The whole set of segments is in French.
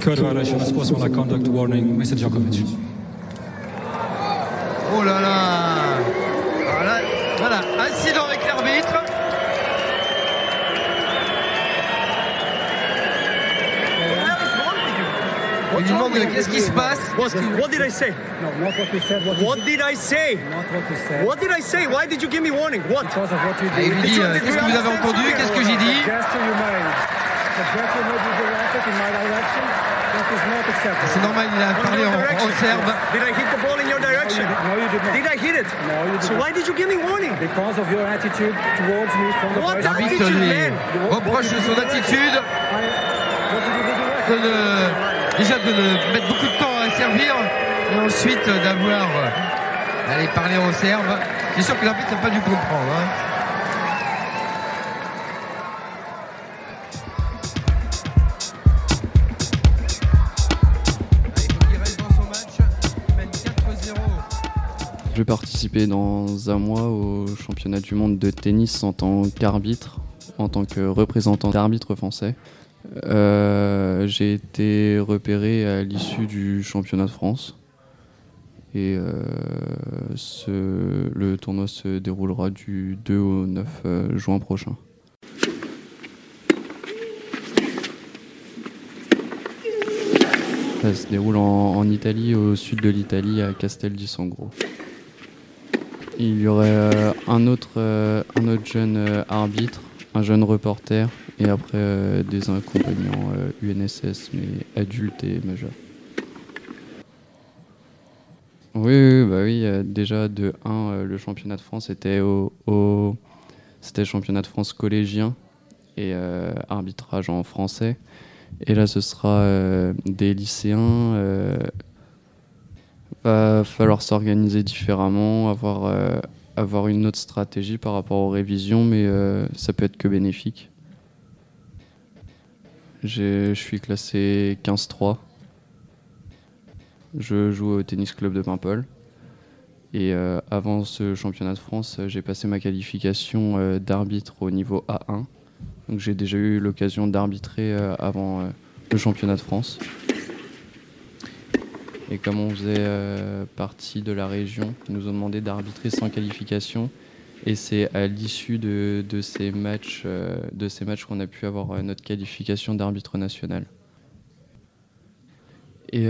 Conduct warning, Mr. Djokovic. Oh là là Voilà, voilà. incident avec l'arbitre. Il lui demande qu'est-ce qui se passe. What, did I say? No, not what you said. What, What you, did I say? not what you said. What did I say? Why did you give me warning? What? Because of what you Et il did. lui dit euh, qu'est-ce que vous avez entendu, qu'est-ce que j'ai dit? C'est normal, il a parlé en, en serbe. Did I hit the ball in your direction? No, you did not. Did I hit it? No, you did So why did you give me warning? Because of your attitude towards me from the What attitude, man? reproche son attitude, de ne- déjà de ne- mettre beaucoup de temps à servir, et ensuite d'avoir euh, allé parler en serbe. C'est sûr que l'arbitre n'a pas dû comprendre. hein. Je vais participer dans un mois au championnat du monde de tennis en tant qu'arbitre, en tant que représentant d'arbitre français. Euh, J'ai été repéré à l'issue du championnat de France. Et euh, le tournoi se déroulera du 2 au 9 euh, juin prochain. Ça se déroule en, en Italie, au sud de l'Italie, à Castel di Sangro. Il y aurait euh, un, autre, euh, un autre jeune euh, arbitre, un jeune reporter, et après des euh, UNSS, mais adultes et majeurs. Oui, bah oui déjà de 1, le championnat de France était au, c'était championnat de France collégien et arbitrage en français. Et là, ce sera des lycéens. Va falloir s'organiser différemment, avoir, euh, avoir une autre stratégie par rapport aux révisions, mais euh, ça peut être que bénéfique. Je suis classé 15-3. Je joue au tennis club de Paimpol. Et euh, avant ce championnat de France, j'ai passé ma qualification d'arbitre au niveau A1. Donc j'ai déjà eu l'occasion d'arbitrer avant le championnat de France. Et comme on faisait euh, partie de la région, ils nous ont demandé d'arbitrer sans qualification. Et c'est à l'issue de, ces matchs, euh, matchs qu'on a pu avoir euh, notre qualification d'arbitre national. Et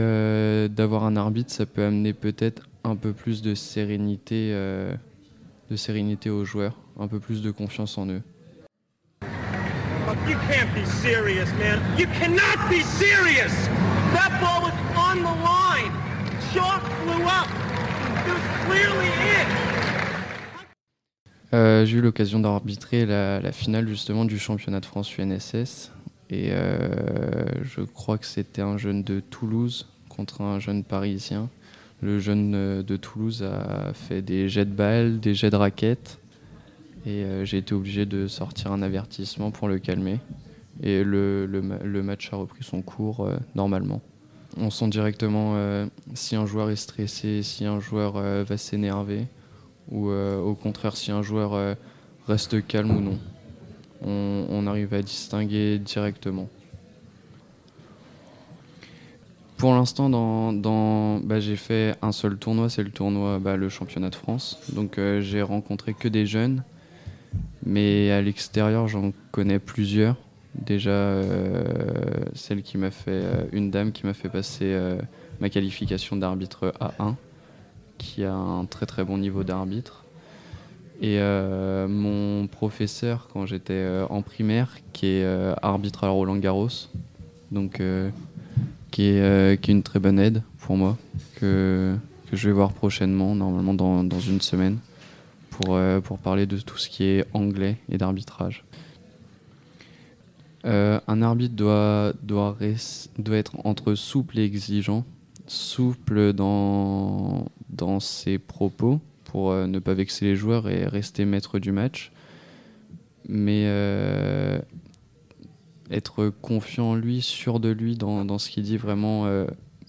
d'avoir un arbitre, ça peut amener peut-être un peu plus de sérénité, de sérénité aux joueurs, un peu plus de confiance en eux. Euh, J'ai eu l'occasion d'arbitrer la, finale justement du championnat de France UNSS. Et euh, je crois que c'était un jeune de Toulouse contre un jeune parisien. Le jeune euh, de Toulouse a fait des jets de balles, des jets de raquettes. Et j'ai été obligé de sortir un avertissement pour le calmer. Et le, le ma- le match a repris son cours euh, normalement. On sent directement euh, si un joueur est stressé, si un joueur euh, va s'énerver ou au contraire si un joueur reste calme ou non. On, arrive à distinguer directement. Pour l'instant, dans, bah, j'ai fait un seul tournoi, c'est le tournoi, bah, le championnat de France. Donc j'ai rencontré que des jeunes, mais à l'extérieur, j'en connais plusieurs. Déjà, euh, celle qui m'a fait, euh, une dame qui m'a fait passer euh, ma qualification d'arbitre A1 qui a un très très bon niveau d'arbitre. Et mon professeur, quand j'étais en primaire, qui est arbitre à Roland Garros, donc qui, est, une très bonne aide pour moi, que, je vais voir prochainement, normalement dans, une semaine, pour, pour parler de tout ce qui est anglais et d'arbitrage. Euh, un arbitre doit, doit, doit être entre souple et exigeant, souple dans, dans ses propos pour euh, ne pas vexer les joueurs et rester maître du match, mais euh, être confiant en lui, sûr de lui dans, dans ce qu'il dit vraiment.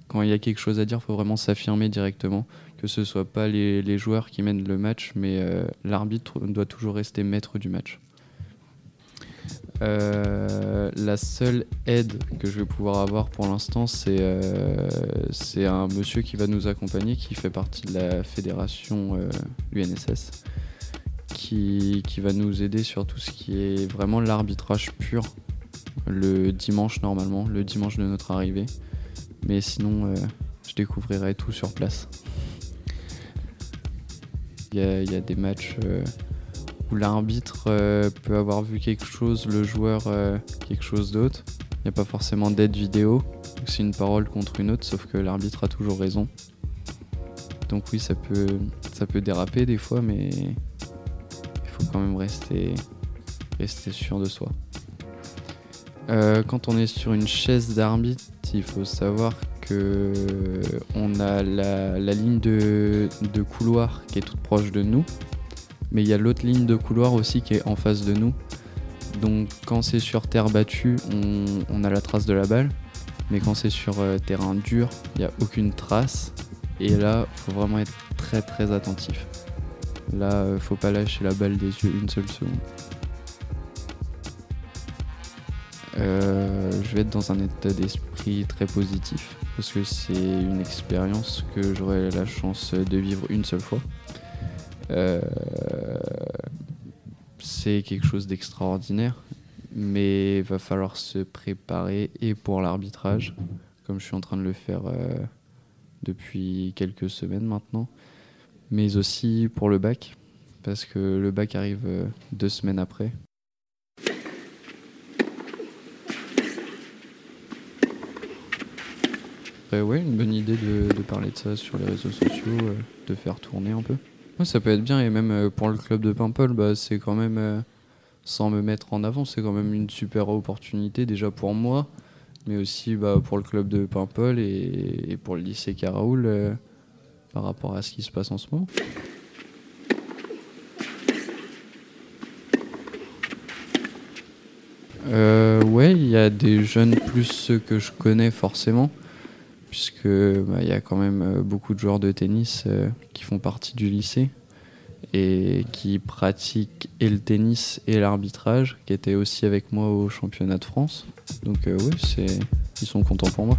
quand il y a quelque chose à dire, il faut vraiment s'affirmer directement, que ce soit pas les, les joueurs qui mènent le match, mais l'arbitre doit toujours rester maître du match. Euh, la seule aide que je vais pouvoir avoir pour l'instant, c'est euh, c'est un monsieur qui va nous accompagner, qui fait partie de la fédération euh, UNSS, qui, qui va nous aider sur tout ce qui est vraiment l'arbitrage pur, le dimanche normalement, le dimanche de notre arrivée. Mais sinon, euh, je découvrirai tout sur place. Il y a, des matchs euh, où l'arbitre euh, peut avoir vu quelque chose, le joueur euh, quelque chose d'autre. Il n'y a pas forcément d'aide vidéo, c'est une parole contre une autre, sauf que l'arbitre a toujours raison. Donc oui, ça peut, ça peut déraper des fois, mais il faut quand même rester, rester sûr de soi. Euh, quand on est sur une chaise d'arbitre, il faut savoir que on a la, ligne de couloir qui est toute proche de nous, mais il y a l'autre ligne de couloir aussi qui est en face de nous. Donc quand c'est sur terre battue, on, a la trace de la balle, mais quand c'est sur euh, terrain dur, il n'y a aucune trace. Et là, faut vraiment être très très attentif. Là, euh, faut pas lâcher la balle des yeux une seule seconde. Euh, je vais être dans un état d'esprit très positif parce que c'est une expérience que j'aurai la chance de vivre une seule fois. Euh, c'est quelque chose d'extraordinaire, mais il va falloir se préparer et pour l'arbitrage, comme je suis en train de le faire euh, depuis quelques semaines maintenant, mais aussi pour le bac, parce que le bac arrive euh, deux semaines après. Ouais, une bonne idée de, parler de ça sur les réseaux sociaux, de faire tourner un peu. Ouais, ça peut être bien, et même euh, pour le club de Paimpol, bah, c'est quand même, euh, sans me mettre en avant, c'est quand même une super opportunité déjà pour moi, mais aussi bah, pour le club de Paimpol et, et pour le lycée Caraoul euh, par rapport à ce qui se passe en ce moment. Euh, ouais, il y a des jeunes plus ceux que je connais forcément, puisque bah, il y a quand même euh, beaucoup de joueurs de tennis euh, qui font partie du lycée et qui pratiquent et le tennis et l'arbitrage, qui étaient aussi avec moi au championnat de France. Donc euh, oui, ils sont contents pour moi.